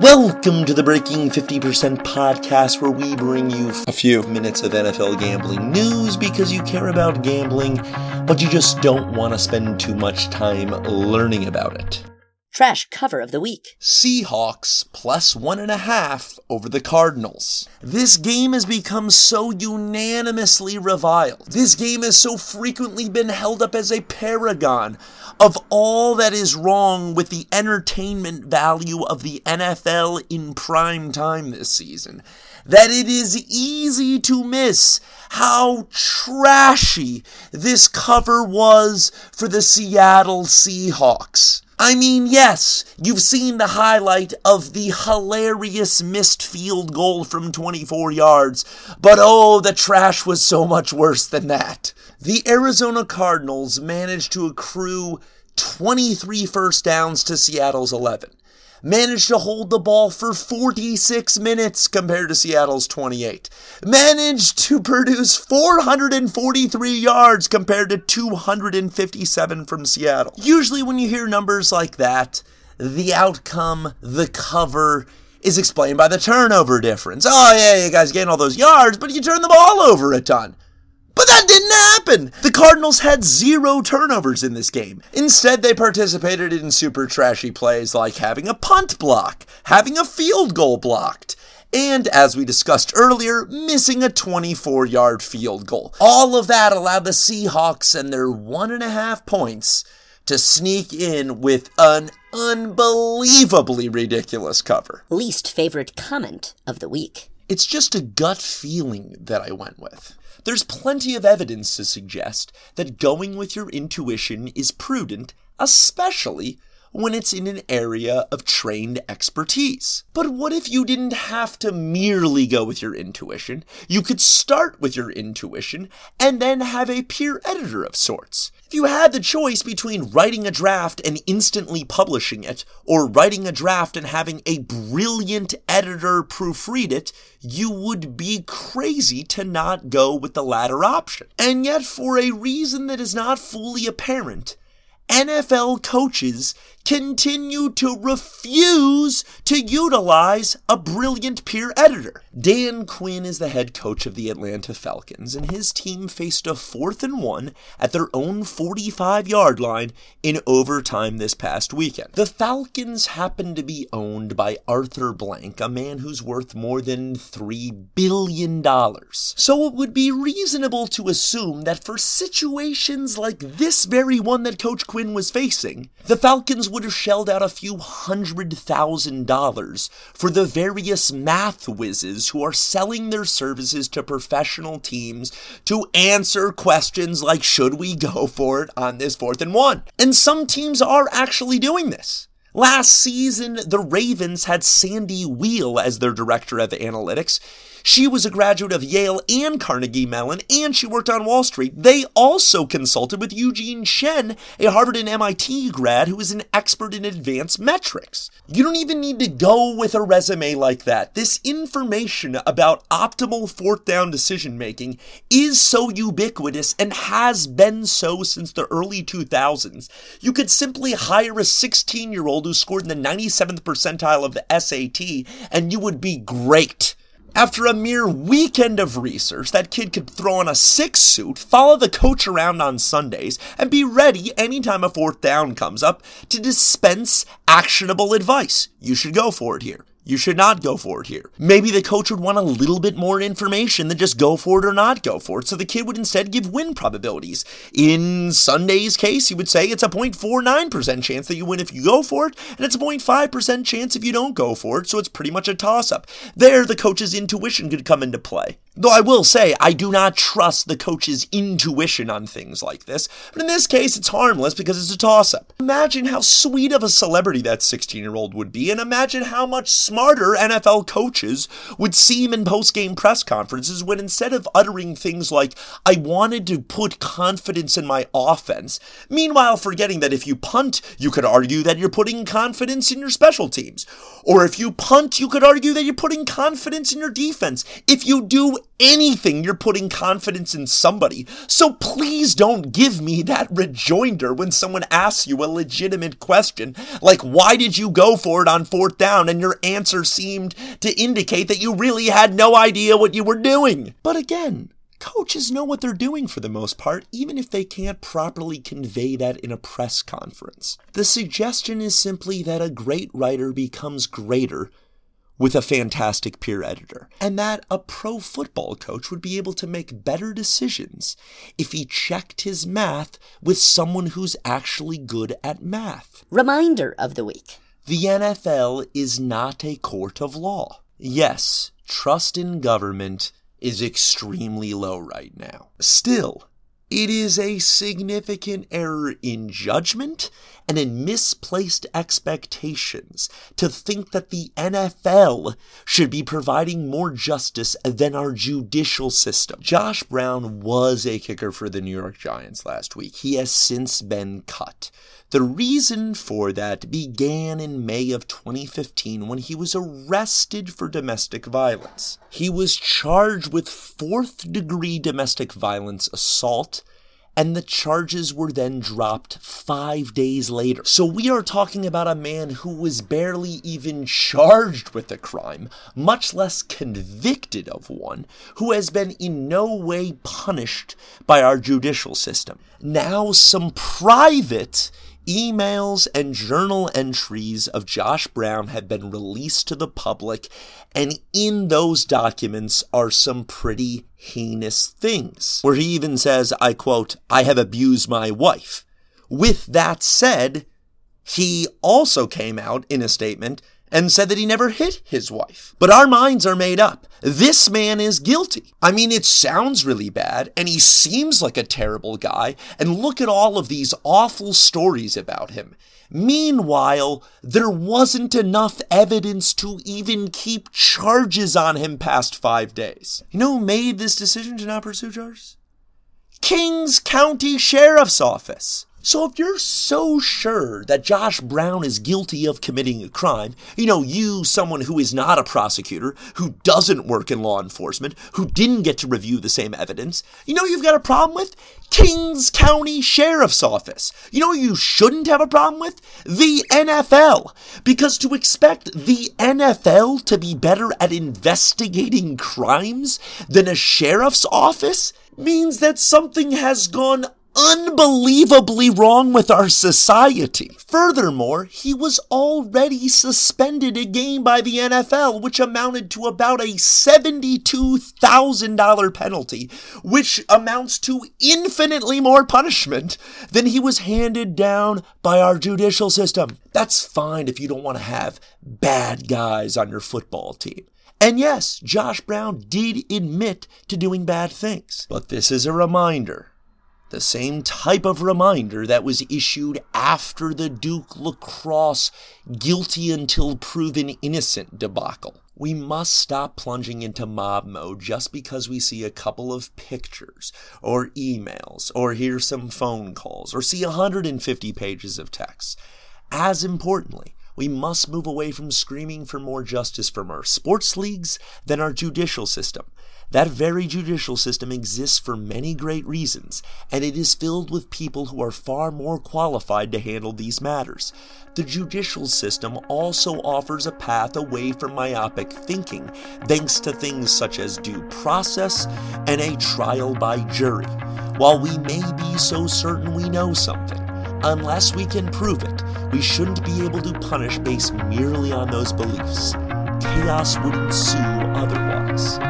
Welcome to the Breaking 50% podcast, where we bring you a few minutes of NFL gambling news because you care about gambling, but you just don't want to spend too much time learning about it. Trash cover of the week. Seahawks plus one and a half over the Cardinals. This game has become so unanimously reviled. This game has so frequently been held up as a paragon of all that is wrong with the entertainment value of the NFL in prime time this season that it is easy to miss how trashy this cover was for the Seattle Seahawks. I mean, yes, you've seen the highlight of the hilarious missed field goal from 24 yards, but oh, the trash was so much worse than that. The Arizona Cardinals managed to accrue 23 first downs to Seattle's 11 managed to hold the ball for 46 minutes compared to Seattle's 28. Managed to produce 443 yards compared to 257 from Seattle. Usually, when you hear numbers like that, the outcome, the cover, is explained by the turnover difference. Oh, yeah, you guys gain all those yards, but you turn the ball over a ton. But that didn't happen! The Cardinals had zero turnovers in this game. Instead, they participated in super trashy plays like having a punt block, having a field goal blocked, and as we discussed earlier, missing a 24 yard field goal. All of that allowed the Seahawks and their one and a half points to sneak in with an unbelievably ridiculous cover. Least favorite comment of the week. It's just a gut feeling that I went with. There's plenty of evidence to suggest that going with your intuition is prudent, especially when it's in an area of trained expertise. But what if you didn't have to merely go with your intuition? You could start with your intuition and then have a peer editor of sorts. If you had the choice between writing a draft and instantly publishing it, or writing a draft and having a brilliant editor proofread it, you would be crazy to not go with the latter option. And yet, for a reason that is not fully apparent, NFL coaches continue to refuse to utilize a brilliant peer editor. Dan Quinn is the head coach of the Atlanta Falcons, and his team faced a fourth and one at their own 45 yard line in overtime this past weekend. The Falcons happen to be owned by Arthur Blank, a man who's worth more than $3 billion. So it would be reasonable to assume that for situations like this very one that Coach Quinn was facing, the Falcons would have shelled out a few hundred thousand dollars for the various math whizzes who are selling their services to professional teams to answer questions like should we go for it on this fourth and one? And some teams are actually doing this. Last season, the Ravens had Sandy Weil as their director of analytics. She was a graduate of Yale and Carnegie Mellon, and she worked on Wall Street. They also consulted with Eugene Shen, a Harvard and MIT grad who is an expert in advanced metrics. You don't even need to go with a resume like that. This information about optimal fourth down decision making is so ubiquitous and has been so since the early 2000s. You could simply hire a 16 year old who scored in the 97th percentile of the SAT, and you would be great. After a mere weekend of research, that kid could throw on a six suit, follow the coach around on Sundays, and be ready anytime a fourth down comes up to dispense actionable advice. You should go for it here. You should not go for it here. Maybe the coach would want a little bit more information than just go for it or not go for it, so the kid would instead give win probabilities. In Sunday's case, he would say it's a 0.49% chance that you win if you go for it, and it's a 0.5% chance if you don't go for it, so it's pretty much a toss up. There, the coach's intuition could come into play. Though I will say, I do not trust the coach's intuition on things like this, but in this case, it's harmless because it's a toss up. Imagine how sweet of a celebrity that 16 year old would be, and imagine how much smarter NFL coaches would seem in post game press conferences when instead of uttering things like, I wanted to put confidence in my offense, meanwhile forgetting that if you punt, you could argue that you're putting confidence in your special teams. Or if you punt, you could argue that you're putting confidence in your defense. If you do anything, you're putting confidence in somebody. So please don't give me that rejoinder when someone asks you a legitimate question, like, why did you go for it on fourth down? And your answer seemed to indicate that you really had no idea what you were doing. But again, coaches know what they're doing for the most part, even if they can't properly convey that in a press conference. The suggestion is simply that a great writer becomes greater with a fantastic peer editor, and that a pro football coach would be able to make better decisions if he checked his math with someone who's actually good at math. Reminder of the week. The NFL is not a court of law. Yes, trust in government is extremely low right now. Still, it is a significant error in judgment and in misplaced expectations to think that the NFL should be providing more justice than our judicial system. Josh Brown was a kicker for the New York Giants last week. He has since been cut. The reason for that began in May of 2015 when he was arrested for domestic violence. He was charged with fourth degree domestic violence assault and the charges were then dropped five days later. So we are talking about a man who was barely even charged with a crime, much less convicted of one, who has been in no way punished by our judicial system. Now, some private emails and journal entries of Josh Brown have been released to the public, and in those documents are some pretty heinous things. Where he even says, I quote, I have abused my wife. With that said, he also came out in a statement and said that he never hit his wife. But our minds are made up. This man is guilty. I mean, it sounds really bad, and he seems like a terrible guy, and look at all of these awful stories about him. Meanwhile, there wasn't enough evidence to even keep charges on him past five days. You know who made this decision to not pursue charges? Kings County Sheriff's Office. So if you're so sure that Josh Brown is guilty of committing a crime, you know, you, someone who is not a prosecutor, who doesn't work in law enforcement, who didn't get to review the same evidence, you know you've got a problem with? Kings County Sheriff's Office. You know you shouldn't have a problem with? The NFL. Because to expect the NFL to be better at investigating crimes than a sheriff's office means that something has gone unbelievably wrong with our society. Furthermore, he was already suspended a game by the NFL, which amounted to about a $72,000 penalty, which amounts to infinitely more punishment than he was handed down by our judicial system. That's fine if you don't want to have bad guys on your football team. And yes, Josh Brown did admit to doing bad things. But this is a reminder the same type of reminder that was issued after the Duke lacrosse guilty until proven innocent debacle. We must stop plunging into mob mode just because we see a couple of pictures or emails or hear some phone calls or see 150 pages of text. As importantly, we must move away from screaming for more justice from our sports leagues than our judicial system. That very judicial system exists for many great reasons, and it is filled with people who are far more qualified to handle these matters. The judicial system also offers a path away from myopic thinking, thanks to things such as due process and a trial by jury. While we may be so certain we know something, unless we can prove it, we shouldn't be able to punish based merely on those beliefs. Chaos would ensue otherwise.